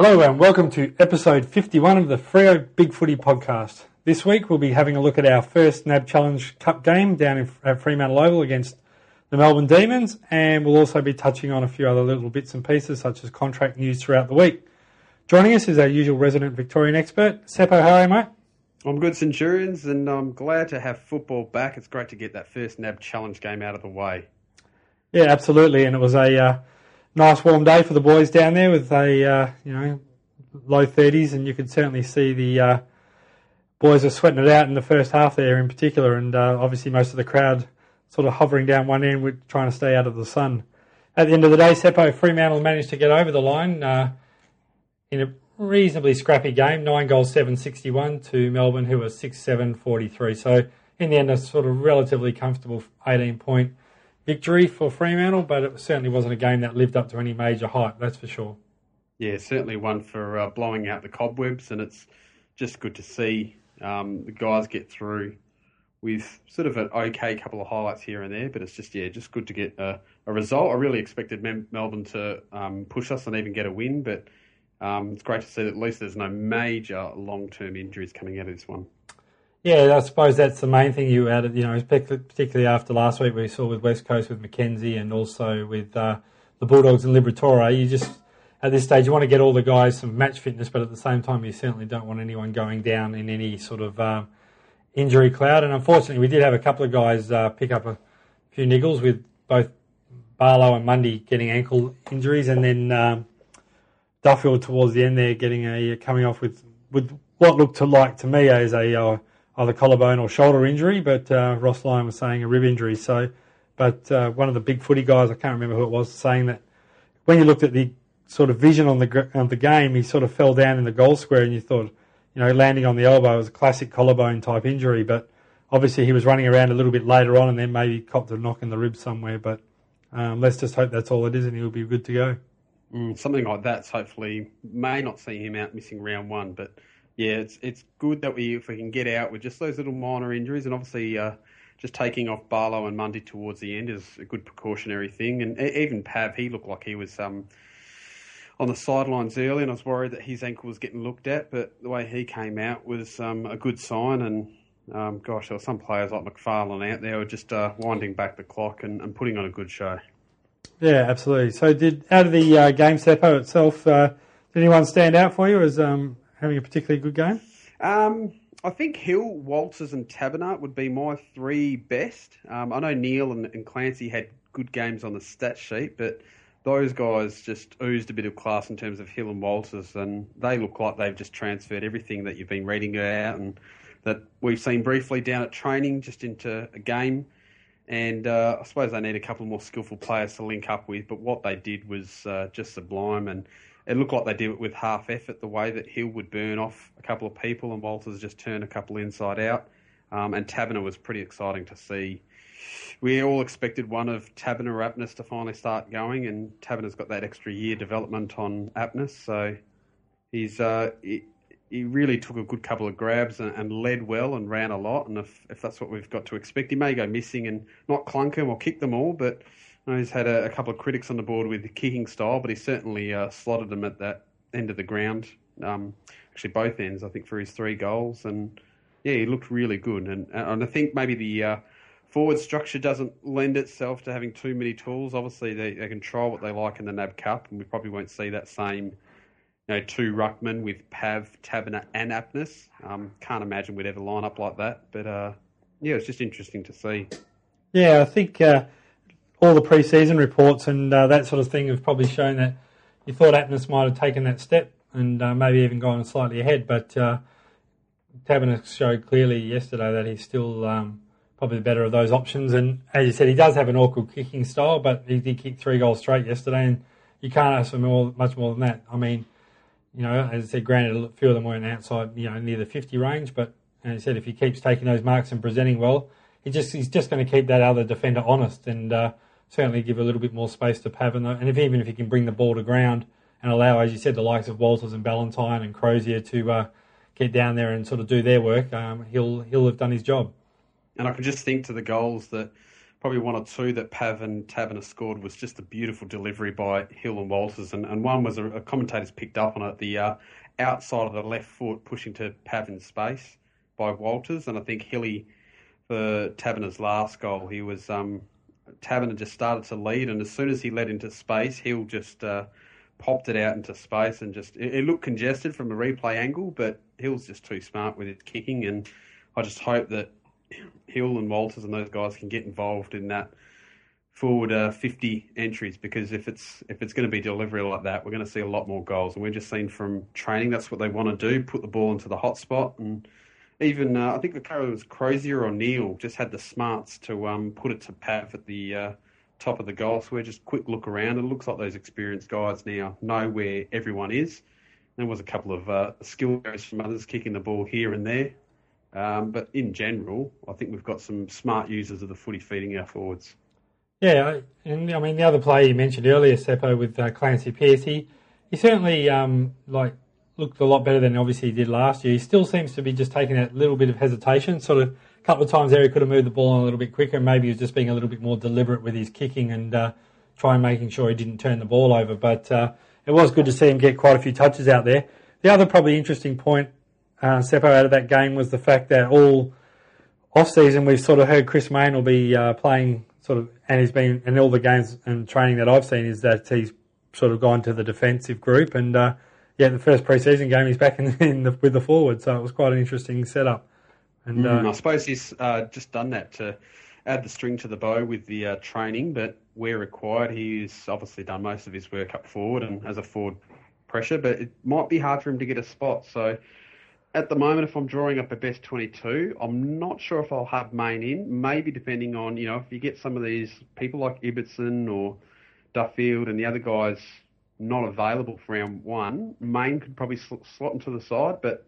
Hello and welcome to episode 51 of the Freo Big Footy podcast. This week we'll be having a look at our first NAB Challenge Cup game down in, at Fremantle Oval against the Melbourne Demons and we'll also be touching on a few other little bits and pieces such as contract news throughout the week. Joining us is our usual resident Victorian expert, Seppo. How are you, mate? I'm good, Centurions, and I'm glad to have football back. It's great to get that first NAB Challenge game out of the way. Yeah, absolutely, and it was a uh, nice warm day for the boys down there with a uh, you know low 30s, and you could certainly see the uh, boys are sweating it out in the first half there in particular, and uh, obviously most of the crowd sort of hovering down one end, with trying to stay out of the sun. At the end of the day, Seppo Fremantle managed to get over the line uh, in a reasonably scrappy game, nine goals, seven sixty-one to Melbourne, who was six seven forty-three. So in the end, a sort of relatively comfortable eighteen point victory for Fremantle, but it certainly wasn't a game that lived up to any major hype. That's for sure. Yeah, certainly one for uh, blowing out the cobwebs, and it's just good to see um, the guys get through with sort of an okay couple of highlights here and there, but it's just yeah, just good to get a, a result. I really expected Melbourne to um, push us and even get a win, but um, it's great to see that at least there's no major long term injuries coming out of this one. Yeah, I suppose that's the main thing you added, you know, particularly after last week we saw with West Coast with Mackenzie and also with uh, the Bulldogs and Liberatore. You just, at this stage, you want to get all the guys some match fitness, but at the same time, you certainly don't want anyone going down in any sort of um, injury cloud. And unfortunately, we did have a couple of guys uh, pick up a few niggles with both Barlow and Mundy getting ankle injuries, and then um, Duffield towards the end there getting a coming off with with what looked to like to me as a uh, either collarbone or shoulder injury, but uh, Ross Lyon was saying a rib injury. So, but uh, one of the big footy guys, I can't remember who it was, saying that when you looked at the sort of vision on the on the game, he sort of fell down in the goal square, and you thought, you know, landing on the elbow was a classic collarbone type injury, but obviously he was running around a little bit later on, and then maybe copped a knock in the ribs somewhere. But um, let's just hope that's all it is, and he'll be good to go. Mm, something like that's hopefully may not see him out missing round one, but yeah, it's it's good that we if we can get out with just those little minor injuries, and obviously uh, just taking off Barlow and Mundy towards the end is a good precautionary thing. And even Pav, he looked like he was um, on the sidelines early, and I was worried that his ankle was getting looked at, but the way he came out was um, a good sign. And um, gosh, there were some players like McPharlin out there were just uh, winding back the clock and, and putting on a good show. Yeah, absolutely. So, did out of the uh, game Seppo itself, uh, did anyone stand out for you as um, having a particularly good game? Um, I think Hill, Walters, and Taberner would be my three best. Um, I know Neale and, and, Clancee had good games on the stat sheet, but those guys just oozed a bit of class in terms of Hill and Walters, and they look like they've just transferred everything that you've been reading about and that we've seen briefly down at training just into a game. And uh, I suppose they need a couple more skillful players to link up with. But what they did was uh, just sublime, and it looked like they did it with half effort. The way that Hill would burn off a couple of people, and Walters just turned a couple inside out. Um, and Taberner was pretty exciting to see. We all expected one of Taberner or Apeness to finally start going, and Taberner's got that extra year development on Apeness, so he's uh, he really took a good couple of grabs and, and, led well and ran a lot. And if, if that's what we've got to expect, he may go missing and not clunk them or kick them all. But he's had a, a, couple of critics on the board with kicking style, but he certainly uh, slotted them at that end of the ground. Um, actually, both ends, I think, for his three goals. And yeah, he looked really good. And, and I think maybe the uh, forward structure doesn't lend itself to having too many tools. Obviously, they, they control what they like in the NAB Cup, and we probably won't see that same you know, two ruckmen with Pav, Taberner, and Apeness. Um, can't imagine we'd ever line up like that, but uh, yeah, it's just interesting to see. Yeah, I think uh, all the pre-season reports and uh, that sort of thing have probably shown that you thought Apeness might have taken that step and uh, maybe even gone slightly ahead, but uh, showed clearly yesterday that he's still um, probably the better of those options. And as you said, he does have an awkward kicking style, but he did kick three goals straight yesterday, and you can't ask for more, much more than that. I mean you know, as I said, granted, a few of them weren't outside, you know, near the 50 range, but as I said, if he keeps taking those marks and presenting well, he just he's just going to keep that other defender honest and uh, certainly give a little bit more space to Pavan. And if even if he can bring the ball to ground and allow, as you said, the likes of Walters and Ballantyne and Crozier to uh, get down there and sort of do their work, um, he'll he'll have done his job. And I could just think to the goals that probably one or two that Pav and scored was just a beautiful delivery by Hill and Walters, and, and one was a, a commentator's picked up on it, the uh, outside of the left foot pushing to Pav in space by Walters, and I think Hilly for Taberner's last goal, he was um, Taberner just started to lead, and as soon as he led into space, Hill just uh, popped it out into space and just it, it, looked congested from a replay angle, but Hill's just too smart with his kicking, and I just hope that Hill and Walters and those guys can get involved in that forward uh, 50 entries because if it's if it's going to be delivery like that, we're going to see a lot more goals. And we're just seeing from training that's what they want to do: put the ball into the hot spot. And even uh, I think the car was Crozier or Neale just had the smarts to um, put it to Pav at the uh, top of the goal. So we're just quick look around. It looks like those experienced guys now know where everyone is. There was a couple of uh, skill goes from others kicking the ball here and there. Um, but in general, I think we've got some smart users of the footy feeding our forwards. Yeah, and I mean the other player you mentioned earlier, Seppo, with uh, Clancee Pearce, he, he certainly um, like looked a lot better than obviously he did last year. He still seems to be just taking that little bit of hesitation. Sort of a couple of times there he could have moved the ball on a little bit quicker. Maybe he was just being a little bit more deliberate with his kicking and uh, trying making sure he didn't turn the ball over. But uh, it was good to see him get quite a few touches out there. The other probably interesting point uh, Seppo out of that game was the fact that all off season we've sort of heard Chris Mayne will be uh, playing sort of, and he's been in all the games and training that I've seen is that he's sort of gone to the defensive group and uh, yeah, the first preseason game he's back in, in the, with the forward, so it was quite an interesting setup. And mm, uh, I suppose he's uh, just done that to add the string to the bow with the uh, training, but where required, he's obviously done most of his work up forward and as a forward pressure, but it might be hard for him to get a spot. So at the moment, if I'm drawing up a best 22, I'm not sure if I'll have Mayne in. Maybe depending on, you know, if you get some of these people like Ibbotson or Duffield and the other guys not available for round one, Mayne could probably sl- slot into the side. But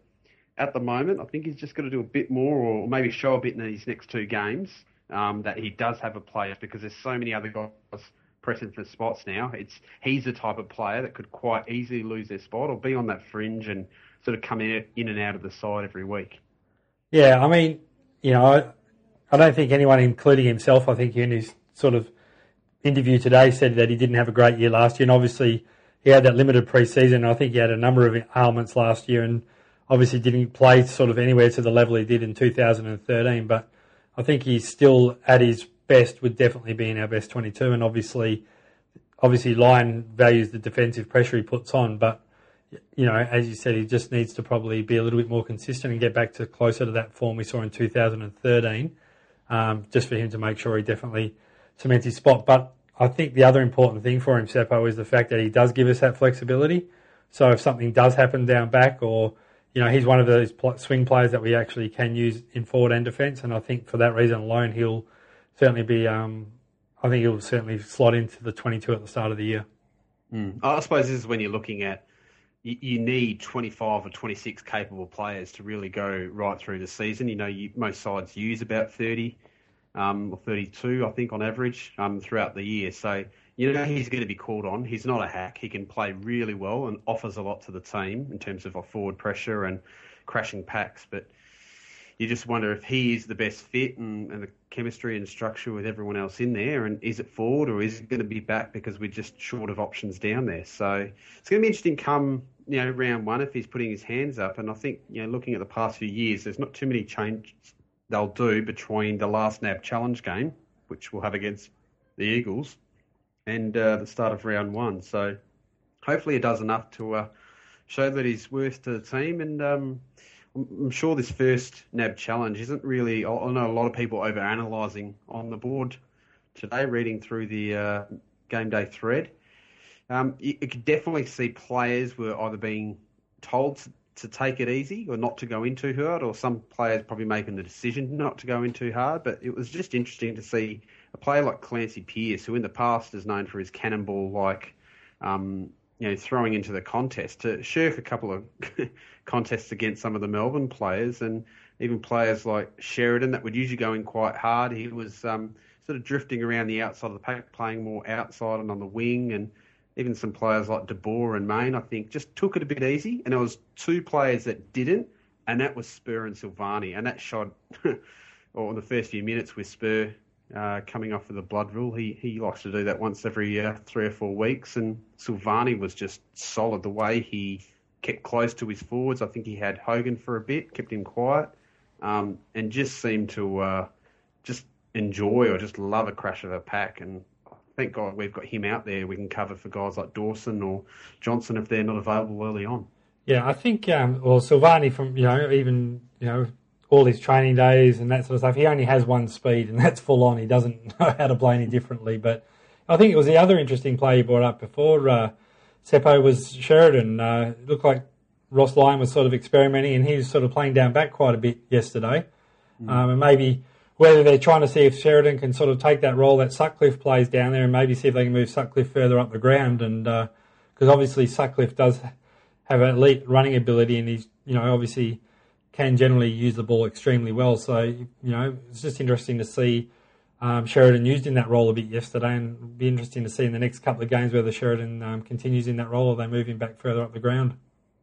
at the moment, I think he's just got to do a bit more or maybe show a bit in these next two games um, that he does have a place because there's so many other guys pressing for spots now. It's He's the type of player that could quite easily lose their spot or be on that fringe and – sort of come in, in and out of the side every week. Yeah, I mean, you know, I don't think anyone, including himself, I think in his sort of interview today said that he didn't have a great year last year, and obviously he had that limited pre-season. I think he had a number of ailments last year, and obviously didn't play sort of anywhere to the level he did in 2013. But I think he's still at his best. Would definitely be in our best 22, and obviously, obviously, Lyon values the defensive pressure he puts on, but you know, as you said, he just needs to probably be a little bit more consistent and get back to closer to that form we saw in 2013, um, just for him to make sure he definitely cements his spot. But I think the other important thing for him, Seppo, is the fact that he does give us that flexibility. So if something does happen down back, or you know, he's one of those swing players that we actually can use in forward and defence, and I think for that reason alone, he'll certainly be. Um, I think he'll certainly slot into the 22 at the start of the year. Mm. I suppose this is when you're looking at you, you need 25 or 26 capable players to really go right through the season. You know, you, most sides use about 30 um, or 32, I think, on average um, throughout the year. So, you know, he's going to be called on. He's not a hack. He can play really well and offers a lot to the team in terms of forward pressure and crashing packs. But you just wonder if he is the best fit and, and, the chemistry and structure with everyone else in there. And is it forward or is it going to be back because we're just short of options down there? So it's going to be interesting come you know round one if he's putting his hands up. And I think you know looking at the past few years, there's not too many changes they'll do between the last NAB Challenge game, which we'll have against the Eagles, and uh, the start of round one. So hopefully it does enough to uh, show that he's worth to the team and. Um, I'm sure this first NAB challenge isn't really. I know a lot of people over analysing on the board today, reading through the uh, game day thread. Um, you, you could definitely see players were either being told to, take it easy or not to go in too hard, or some players probably making the decision not to go in too hard. But it was just interesting to see a player like Clancee Pearce, who in the past is known for his cannonball-like um, you know, throwing into the contest to shirk a couple of contests against some of the Melbourne players and even players like Sheridan that would usually go in quite hard. He was um, sort of drifting around the outside of the pack, playing more outside and on the wing, and even some players like De Boer and Mayne, I think, just took it a bit easy. And there was two players that didn't, and that was Spurr and Silvagni, and that shot, or in the first few minutes with Spurr uh, coming off of the blood rule. He he likes to do that once every uh, three or four weeks. And Silvagni was just solid the way he kept close to his forwards. I think he had Hogan for a bit, kept him quiet, um, and just seemed to uh, just enjoy or just love a crash of a pack. And thank God we've got him out there. We can cover for guys like Dawson or Johnson if they're not available early on. Yeah, I think um, well Silvagni from you know even you know all his training days and that sort of stuff. He only has one speed, and that's full on. He doesn't know how to play any differently. But I think it was the other interesting play you brought up before. Uh, Seppo was Sheridan. Uh, it looked like Ross Lyon was sort of experimenting, and he was sort of playing down back quite a bit yesterday. Mm. Um, and maybe whether they're trying to see if Sheridan can sort of take that role that Sutcliffe plays down there, and maybe see if they can move Sutcliffe further up the ground. And because uh, obviously Sutcliffe does have elite running ability, and he's you know obviously can generally use the ball extremely well. So you know it's just interesting to see um, Sheridan used in that role a bit yesterday, and be interesting to see in the next couple of games whether Sheridan um, continues in that role or they move him back further up the ground.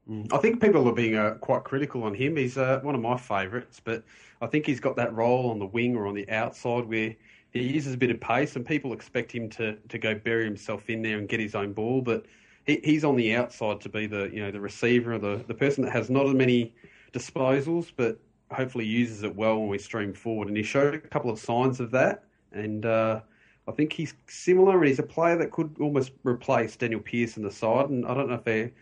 Mm. I think people are being uh, quite critical on him. He's uh, one of my favourites, but I think he's got that role on the wing or on the outside where he uses a bit of pace, and people expect him to, to go bury himself in there and get his own ball. But he, he's on the outside to be the you know the receiver or the, the person that has not as many disposals, but hopefully uses it well when we stream forward. And he showed a couple of signs of that, and uh, I think he's similar. And he's a player that could almost replace Danyle Pearce in the side. And I don't know if they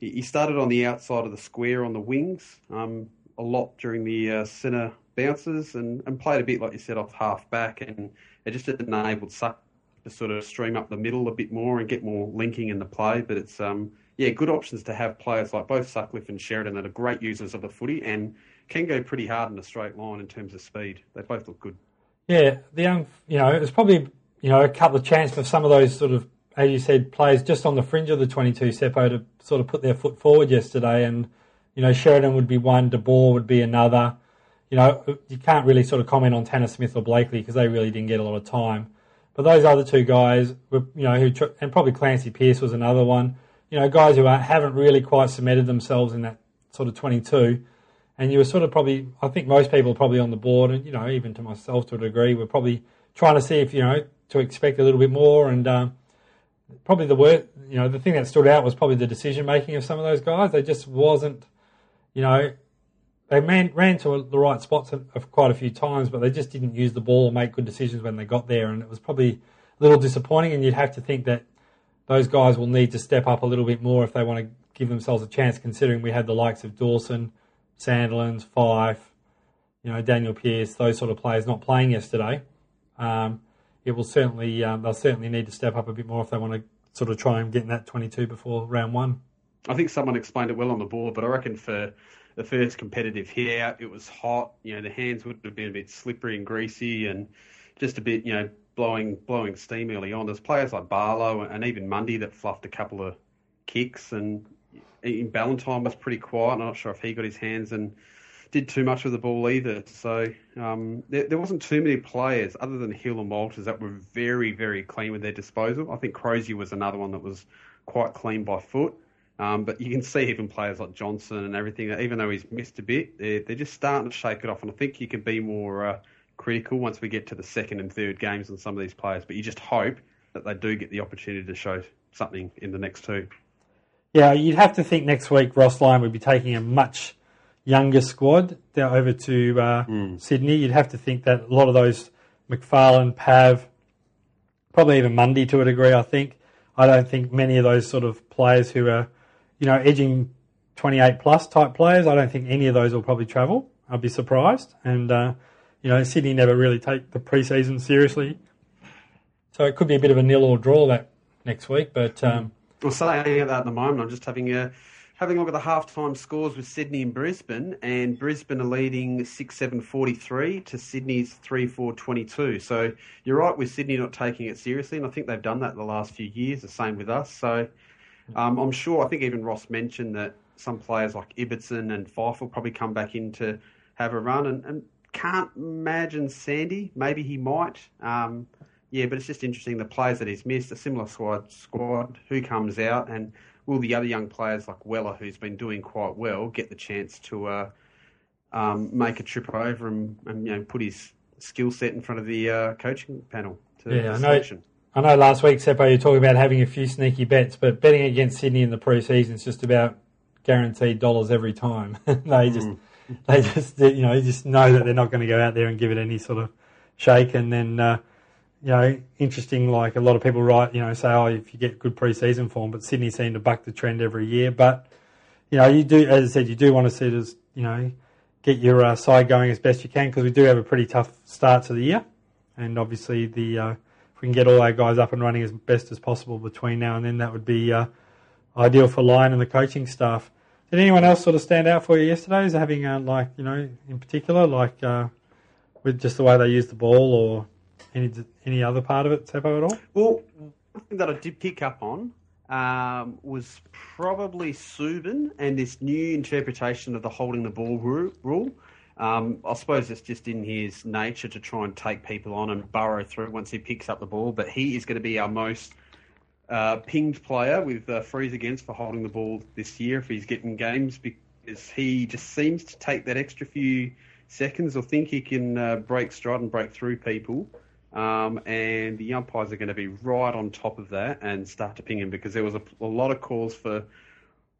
he started on the outside of the square on the wings um, a lot during the uh, centre bounces and, and played a bit, like you said, off half back. And it just enabled Suck to sort of stream up the middle a bit more and get more linking in the play. But it's, um, yeah, good options to have players like both Sutcliffe and Sheridan that are great users of the footy and can go pretty hard in a straight line in terms of speed. They both look good. Yeah, the young, you know, it's probably you know a couple of chances for some of those sort of you said, players just on the fringe of the 22 Seppo to sort of put their foot forward yesterday. And, you know, Sheridan would be one, De Boer would be another. You know, you can't really sort of comment on Tanner Smith or Blakely because they really didn't get a lot of time. But those other two guys were, you know, who, and probably Clancee Pearce was another one, you know, guys who haven't really quite cemented themselves in that sort of 22. And you were sort of probably, I think most people are probably on the board, and, you know, even to myself to a degree, we're probably trying to see if, you know, to expect a little bit more. And, um, probably the word, you know, the thing that stood out was probably the decision making of some of those guys. They just wasn't, you know, they ran, ran to the right spots of quite a few times, but they just didn't use the ball or make good decisions when they got there. And it was probably a little disappointing. And you'd have to think that those guys will need to step up a little bit more if they want to give themselves a chance, considering we had the likes of Dawson, Sandilands, Fyfe, you know, Danyle Pearce, those sort of players not playing yesterday. Um, it will certainly um, they'll certainly need to step up a bit more if they want to sort of try and get in that 22 before round one. I think someone explained it well on the board, but I reckon for the first competitive hit it was hot. You know, the hands would have been a bit slippery and greasy, and just a bit, you know, blowing blowing steam early on. There's players like Barlow and even Mundy that fluffed a couple of kicks, and Ballantyne was pretty quiet. I'm not sure if he got his hands and did too much of the ball either. So um, there, there, wasn't too many players other than Hill and Walters that were very, very clean with their disposal. I think Crozier was another one that was quite clean by foot. Um, but you can see even players like Johnson and everything, even though he's missed a bit, they're, they're just starting to shake it off. And I think you can be more uh, critical once we get to the second and third games on some of these players. But you just hope that they do get the opportunity to show something in the next two. Yeah, you'd have to think next week Ross Lyon would be taking a much younger squad over to uh, mm. Sydney, you'd have to think that a lot of those McPharlin, Pav, probably even Mundy to a degree, I think. I don't think many of those sort of players who are, you know, edging 28 plus type players, I don't think any of those will probably travel. I'd be surprised. And, uh, you know, Sydney never really take the preseason seriously. So it could be a bit of a nil or draw that next week. But. Um, well, that at the moment, I'm just having a having a look at the halftime scores with Sydney and Brisbane, and Brisbane are leading 6 7 43 to Sydney's 3 4 22. So you're right with Sydney not taking it seriously, and I think they've done that the last few years, the same with us. So um, I'm sure, I think even Ross mentioned that some players like Ibbotson and Fyfe will probably come back in to have a run, and, and can't imagine Sandy, maybe he might. Um, yeah, but it's just interesting the players that he's missed, a similar squad, squad who comes out, and will the other young players like Weller, who's been doing quite well, get the chance to uh, um, make a trip over and, and, you know put his skill set in front of the uh, coaching panel. To yeah, I know. I know last week, Seppo, you were talking about having a few sneaky bets, but betting against Sydney in the pre-season is just about guaranteed dollars every time. they just, mm. they just, you know, you just know that they're not going to go out there and give it any sort of shake. And then, uh, you know, interesting. Like a lot of people write, you know, say, oh, if you get good pre-season form, but Sydney seem to buck the trend every year. But you know, you do, as I said, you do want to see as, you know, get your uh, side going as best you can because we do have a pretty tough start to the year, and obviously the uh, if we can get all our guys up and running as best as possible between now and then, that would be uh, ideal for Lyon and the coaching staff. Did anyone else sort of stand out for you yesterday? Is having like you know in particular like uh, with just the way they used the ball or any any other part of it, Seppo, at all? Well, one thing that I did pick up on um, was probably Suban and this new interpretation of the holding the ball rule. Um, I suppose it's just in his nature to try and take people on and burrow through once he picks up the ball. But he is going to be our most uh, pinged player with uh, frees against for holding the ball this year if he's getting games because he just seems to take that extra few seconds or think he can uh, break stride and break through people. Um, and the umpires are going to be right on top of that and start to ping him because there was a, a lot of calls for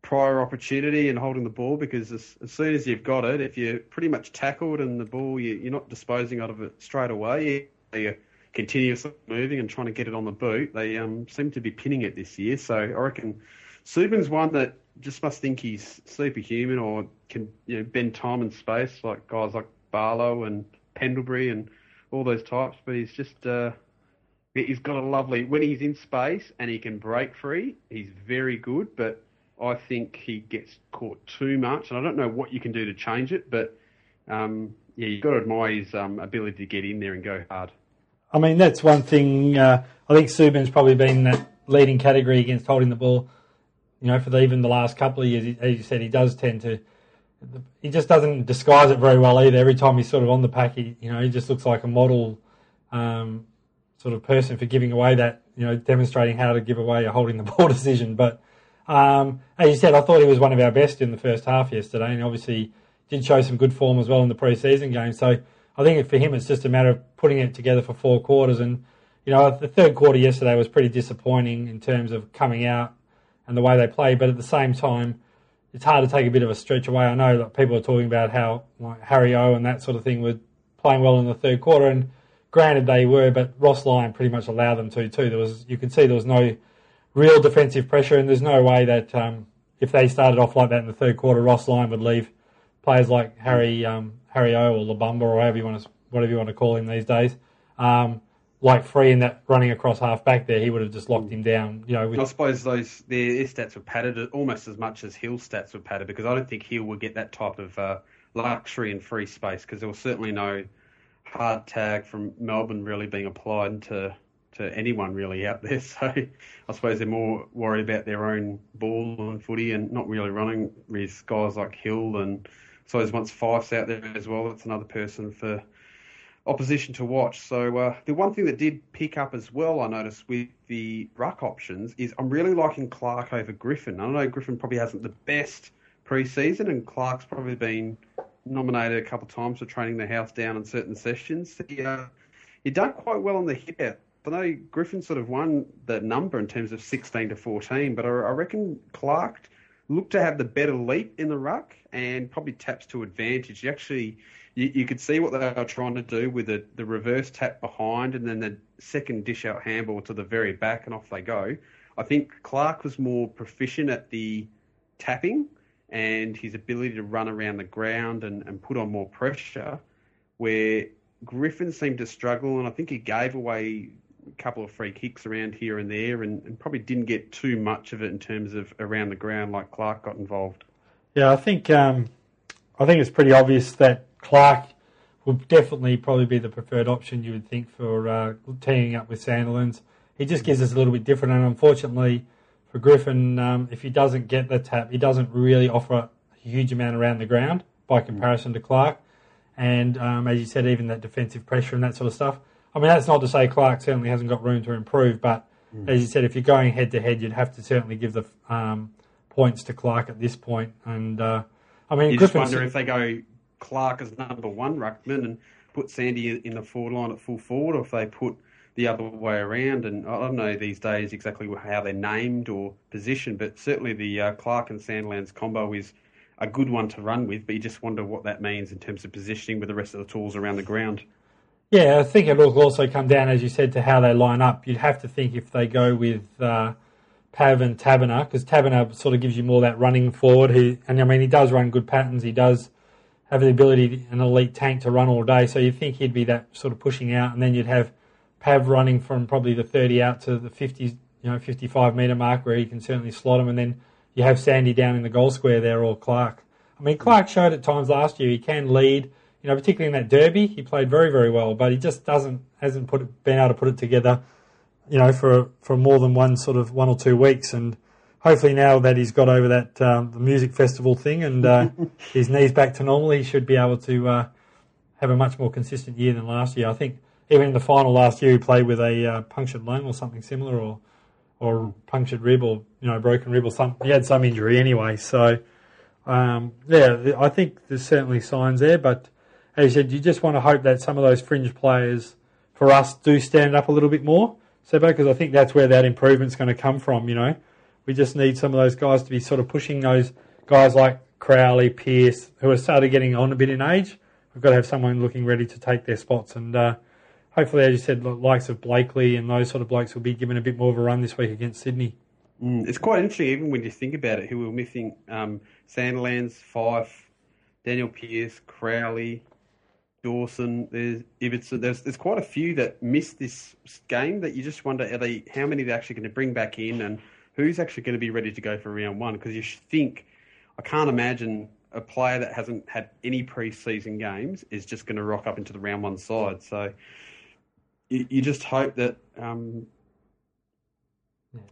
prior opportunity and holding the ball because as, as, soon as you've got it, if you're pretty much tackled and the ball you, are not disposing out of it straight away, you're continuously moving and trying to get it on the boot. They um, seem to be pinning it this year, so I reckon Suban's one that just must think he's superhuman or can you know bend time and space like guys like Barlow and Pendlebury and all those types, but he's just uh, he's got a lovely when he's in space and he can break free. He's very good, but I think he gets caught too much, and I don't know what you can do to change it. But um, yeah, you've got to admire his um, ability to get in there and go hard. I mean, that's one thing. Uh, I think Suban's probably been that leading category against holding the ball. You know, for the, even the last couple of years, as you said, he does tend to he just doesn't disguise it very well either. Every time he's sort of on the pack, he, you know, he just looks like a model um, sort of person for giving away that, you know, demonstrating how to give away a holding the ball decision. But um, as you said, I thought he was one of our best in the first half yesterday, and obviously did show some good form as well in the pre-season game. So I think for him, it's just a matter of putting it together for four quarters. And you know, the third quarter yesterday was pretty disappointing in terms of coming out and the way they played, but at the same time it's hard to take a bit of a stretch away. I know that people are talking about how like Harry O and that sort of thing were playing well in the third quarter, and granted they were, but Ross Lyon pretty much allowed them to too. There was you could see there was no real defensive pressure, and there's no way that um, if they started off like that in the third quarter, Ross Lyon would leave players like Harry um, Harry O or Lumumba or whatever you want to whatever you want to call him these days. Um, like free in that running across half back there, he would have just locked him down. You know, with... I suppose those their stats were padded almost as much as Hill's stats were padded because I don't think Hill would get that type of uh, luxury and free space because there was certainly no hard tag from Melbourne really being applied to to anyone really out there. So I suppose they're more worried about their own ball and footy and not really running with guys like Hill and so once Fyfe's out there as well. That's another person for opposition to watch. So uh, the one thing that did pick up as well, I noticed with the ruck options, is I'm really liking Clarke over Griffin. I know Griffin probably hasn't the best preseason, and Clarke's probably been nominated a couple of times for training the house down in certain sessions. He uh, he done quite well on the hip. I know Griffin sort of won the number in terms of 16 to 14, but I, I reckon Clarke looked to have the better leap in the ruck and probably taps to advantage. He actually you, you could see what they were trying to do with the, the reverse tap behind and then the second dish out handball to the very back and off they go. I think Clarke was more proficient at the tapping and his ability to run around the ground and, and put on more pressure, where Griffin seemed to struggle, and I think he gave away a couple of free kicks around here and there, and, and, probably didn't get too much of it in terms of around the ground like Clarke got involved. Yeah, I think um, I think it's pretty obvious that Clarke will definitely probably be the preferred option you would think for uh, teaming up with Sandilands. He just gives us a little bit different, and unfortunately for Griffin, um, if he doesn't get the tap, he doesn't really offer a huge amount around the ground by comparison to Clarke. And um, as you said, even that defensive pressure and that sort of stuff. I mean, that's not to say Clarke certainly hasn't got room to improve, but mm. as you said, if you're going head to head, you'd have to certainly give the um, points to Clarke at this point. And uh, I mean, you just wonder if they go Clarke as number one ruckman and put Sandy in the forward line at full forward, or if they put the other way around. And I don't know these days exactly how they're named or positioned, but certainly the uh, Clarke and Sandilands combo is a good one to run with. But you just wonder what that means in terms of positioning with the rest of the tools around the ground. Yeah, I think it will also come down, as you said, to how they line up. You'd have to think if they go with uh, Pav and Taberner, because Taberner sort of gives you more that running forward. He, and I mean, he does run good patterns. He does have the ability, an elite tank to run all day. So you'd think he'd be that sort of pushing out, and then you'd have Pav running from probably the 30 out to the 50, you know, 55 metre mark where he can certainly slot him, and then you have Sandy down in the goal square there or Clarke. I mean, Clarke showed at times last year he can lead. You know, particularly in that derby, he played very, very well, but he just doesn't hasn't put been able to put it together. You know, for for more than one sort of one or two weeks, and hopefully now that he's got over that um, the music festival thing and uh, his knees back to normal, he should be able to uh, have a much more consistent year than last year. I think even in the final last year, he played with a uh, punctured lung or something similar, or or punctured rib, or you know, broken rib, or something. He had some injury anyway. So, um, yeah, I think there's certainly signs there. But as you said, you just want to hope that some of those fringe players for us do stand up a little bit more, So, because I think that's where that improvement's going to come from. You know, we just need some of those guys to be sort of pushing those guys like Crowley, Pearce, who are started getting on a bit in age. We've got to have someone looking ready to take their spots and. Uh, hopefully, as you said, likes of Blakely and those sort of blokes will be given a bit more of a run this week against Sydney. Mm, it's quite interesting, even when you think about it, who were missing um, Sandilands, Fyfe, Danyle Pearce, Crowley, Dawson, there's. There's, there's quite a few that missed this game that you just wonder are they, how many they're actually going to bring back in and who's actually going to be ready to go for round one. Because you think, I can't imagine a player that hasn't had any pre-season games is just going to rock up into the round one side. So you, you just hope that um,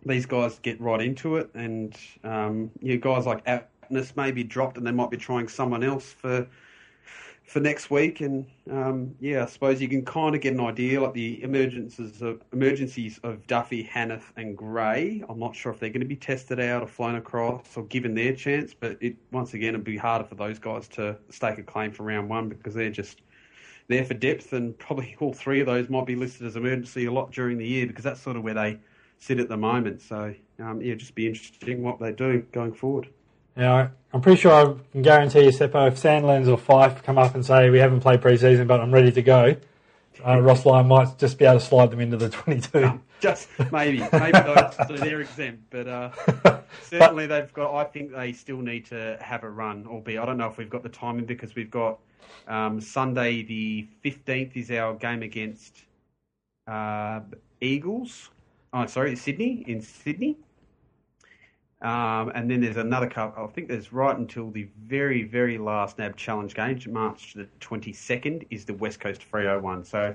these guys get right into it, and um, you know, guys like Apeness may be dropped, and they might be trying someone else for for next week. And um, yeah, I suppose you can kind of get an idea like the emergencies of emergencies of Duffy, Hannath, and Gray. I'm not sure if they're going to be tested out or flown across or given their chance, but it once again it'd be harder for those guys to stake a claim for round one because they're just there for depth, and probably all three of those might be listed as emergency a lot during the year because that's sort of where they sit at the moment. So um, yeah, just be interesting what they do going forward. Yeah, I'm pretty sure I can guarantee you, Seppo, if Sandilands or Fyfe come up and say we haven't played pre-season but I'm ready to go, uh, Ross Lyon might just be able to slide them into the 22. just maybe, maybe those, so they're exempt, but uh, certainly but, they've got. I think they still need to have a run, albeit I don't know if we've got the timing because we've got um, Sunday the 15th is our game against uh, Eagles. Oh, sorry, Sydney in Sydney. Um, and then there's another cup. I think there's right until the very, very last NAB Challenge game, March the 22nd, is the West Coast Freo one. So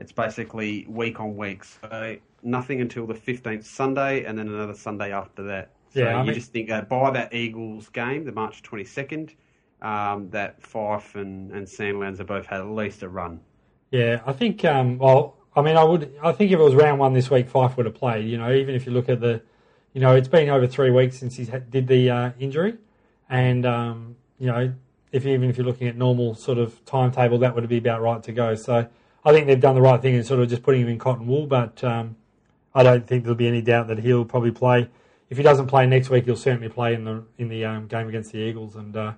it's basically week on week. So nothing until the 15th Sunday, and then another Sunday after that. So yeah, I you mean, just think uh, by that Eagles game, the March 22nd, um, that Fyfe and, and Sandilands have both had at least a run. Yeah, I think. Um, well, I mean, I would. I think if it was round one this week, Fyfe would have played. You know, even if you look at the, you know, it's been over three weeks since he did the uh, injury, and um, you know, if even if you're looking at normal sort of timetable, that would be about right to go. So I think they've done the right thing in sort of just putting him in cotton wool. But um, I don't think there'll be any doubt that he'll probably play. If he doesn't play next week, he'll certainly play in the in the um, game against the Eagles and. Uh,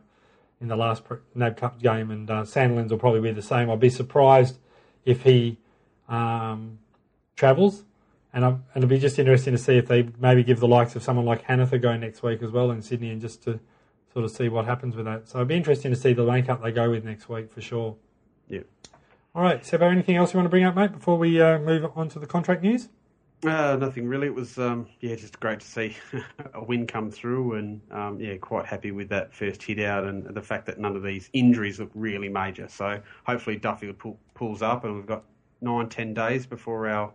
in the last NAB Cup game, and uh, will probably be the same. I'd be surprised if he um, travels, and, I'm, and it'll be just interesting to see if they maybe give the likes of someone like Hannath a go next week as well in Sydney, and just to sort of see what happens with that. So it'd be interesting to see the makeup they go with next week for sure. Yeah. All right, Seppo, anything else you want to bring up, mate, before we uh, move on to the contract news? Uh, nothing really. It was um, yeah, just great to see a win come through, and um, yeah, quite happy with that first hit out, and the fact that none of these injuries look really major. So hopefully Duffy pull, pulls up, and we've got nine, ten days before our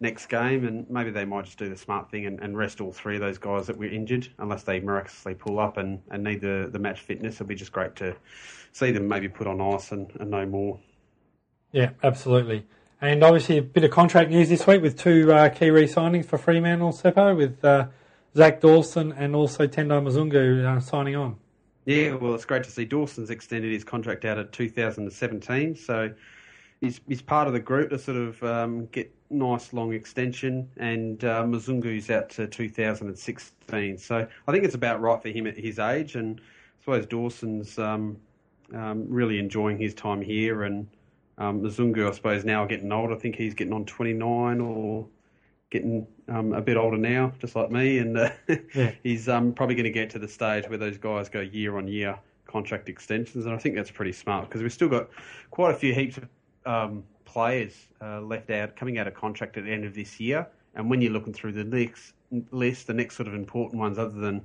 next game, and maybe they might just do the smart thing and, and rest all three of those guys that were injured, unless they miraculously pull up and, and need the, the match fitness. It'll be just great to see them maybe put on ice and, and know more. Yeah, absolutely. And obviously a bit of contract news this week with two uh, key re-signings for Fremantle Seppo with uh, Zac Dawson and also Tendai Mzungu uh, signing on. Yeah, well, it's great to see Dawson's extended his contract out at 2017. So he's, he's part of the group to sort of um, get nice long extension, and uh, Mzungu's out to 2016. So I think it's about right for him at his age, and I suppose Dawson's um, um, really enjoying his time here, and um, Mzungu, I suppose, now getting old. I think he's getting on 29 or getting um, a bit older now, just like me, and uh, yeah. he's um, probably going to get to the stage where those guys go year on year contract extensions, and I think that's pretty smart because we've still got quite a few heaps of um, players uh, left out coming out of contract at the end of this year, and when you're looking through the next list, the next sort of important ones, other than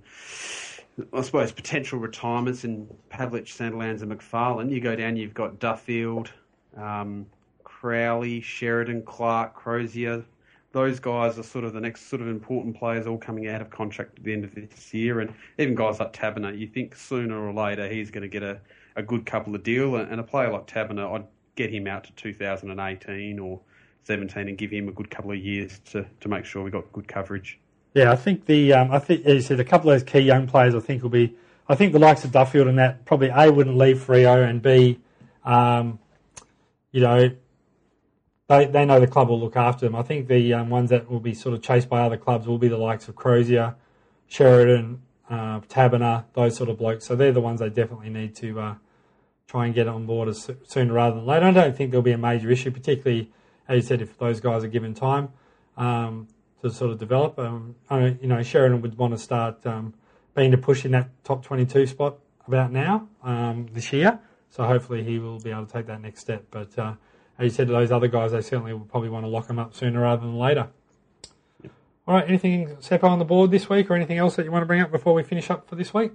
I suppose potential retirements in Pavlich, Sandilands, and McPharlin, you go down, you've got Duffield. Um, Crowley, Sheridan, Clarke, Crozier, those guys are sort of the next sort of important players all coming out of contract at the end of this year. And even guys like Taberner, you think sooner or later he's going to get a, a good couple of deal. And a player like Taberner, I'd get him out to 2018 or 17 and give him a good couple of years to, to make sure we got good coverage. Yeah, I think the um, I think as you said a couple of those key young players I think will be I think the likes of Duffield and that probably A wouldn't leave Freo and B um, you know they, they know the club will look after them. I think the um, ones that will be sort of chased by other clubs will be the likes of Crozier, Sheridan, uh, Taberner, those sort of blokes. So they're the ones they definitely need to uh, try and get on board as sooner rather than later. I don't think there'll be a major issue, particularly as you said, if those guys are given time um, to sort of develop. Um, I, you know, Sheridan would want to start um, being to push in that top 22 spot about now um, this year. So hopefully he will be able to take that next step. But uh, as you said to those other guys, they certainly will probably want to lock them up sooner rather than later. All right, anything Seppo on the board this week, or anything else that you want to bring up before we finish up for this week?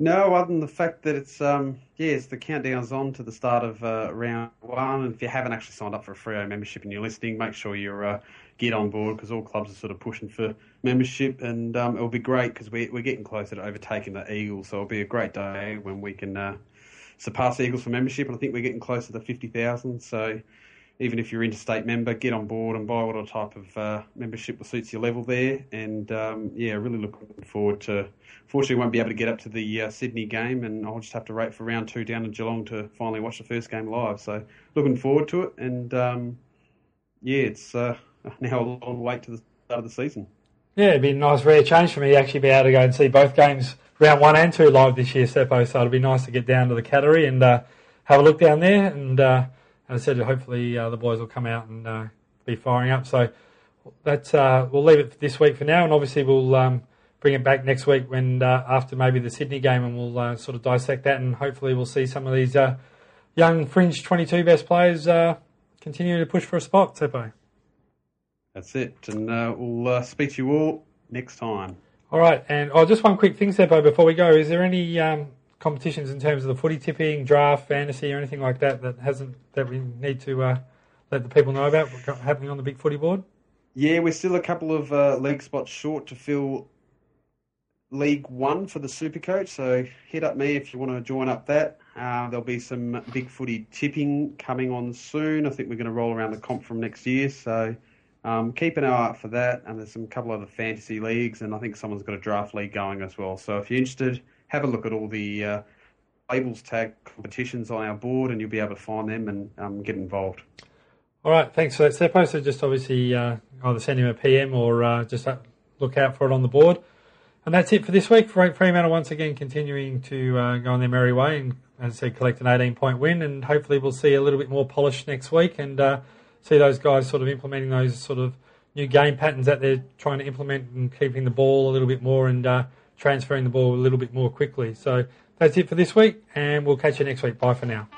No, other than the fact that it's um yeah, it's the countdown's on to the start of uh, round one, and if you haven't actually signed up for a Freo membership and you're listening, make sure you uh, get on board because all clubs are sort of pushing for membership, and um, it'll be great because we, we're getting closer to overtaking the Eagles, so it'll be a great day when we can uh, surpass Eagles for membership, and I think we're getting closer to 50,000. So even if you're interstate member, get on board and buy whatever type of uh, membership suits your level there. And um, yeah, really looking forward to. Fortunately, won't be able to get up to the uh, Sydney game, and I'll just have to wait for round two down in Geelong to finally watch the first game live. So looking forward to it, and um, yeah, it's uh, now a long wait to the start of the season. Yeah, it'd be a nice rare change for me to actually be able to go and see both games round one and two live this year, Seppo. So it'll be nice to get down to the Cattery and uh, have a look down there. And uh, I said, hopefully uh, the boys will come out and uh, be firing up. So that's uh, we'll leave it this week for now, and obviously we'll um, bring it back next week when uh, after maybe the Sydney game, and we'll sort of dissect that, and hopefully we'll see some of these young fringe 22 best players continue to push for a spot, Seppo. That's it, and we'll speak to you all next time. All right, and oh, just one quick thing, Seppo, before we go. Is there any um, competitions in terms of the footy tipping, draft, fantasy, or anything like that that hasn't that we need to uh, let the people know about happening on the big footy board? Yeah, we're still a couple of uh, league spots short to fill League One for the Super Coach. So hit up me if you want to join up that. Uh, there'll be some big footy tipping coming on soon. I think we're going to roll around the comp from next year. So um, keep an eye out for that, and there's some couple of the fantasy leagues, and I think someone's got a draft league going as well. So if you're interested, have a look at all the uh, labels tag competitions on our board, and you'll be able to find them and um, get involved. All right, thanks for that, Seppo. So just obviously uh, either send him a PM or uh, just look out for it on the board. And that's it for this week. Fremantle once again continuing to uh, go on their merry way and, as I said, collect an 18 point win. And hopefully we'll see a little bit more polish next week and uh, see those guys sort of implementing those sort of new game patterns that they're trying to implement and keeping the ball a little bit more and uh, transferring the ball a little bit more quickly. So that's it for this week, and we'll catch you next week. Bye for now.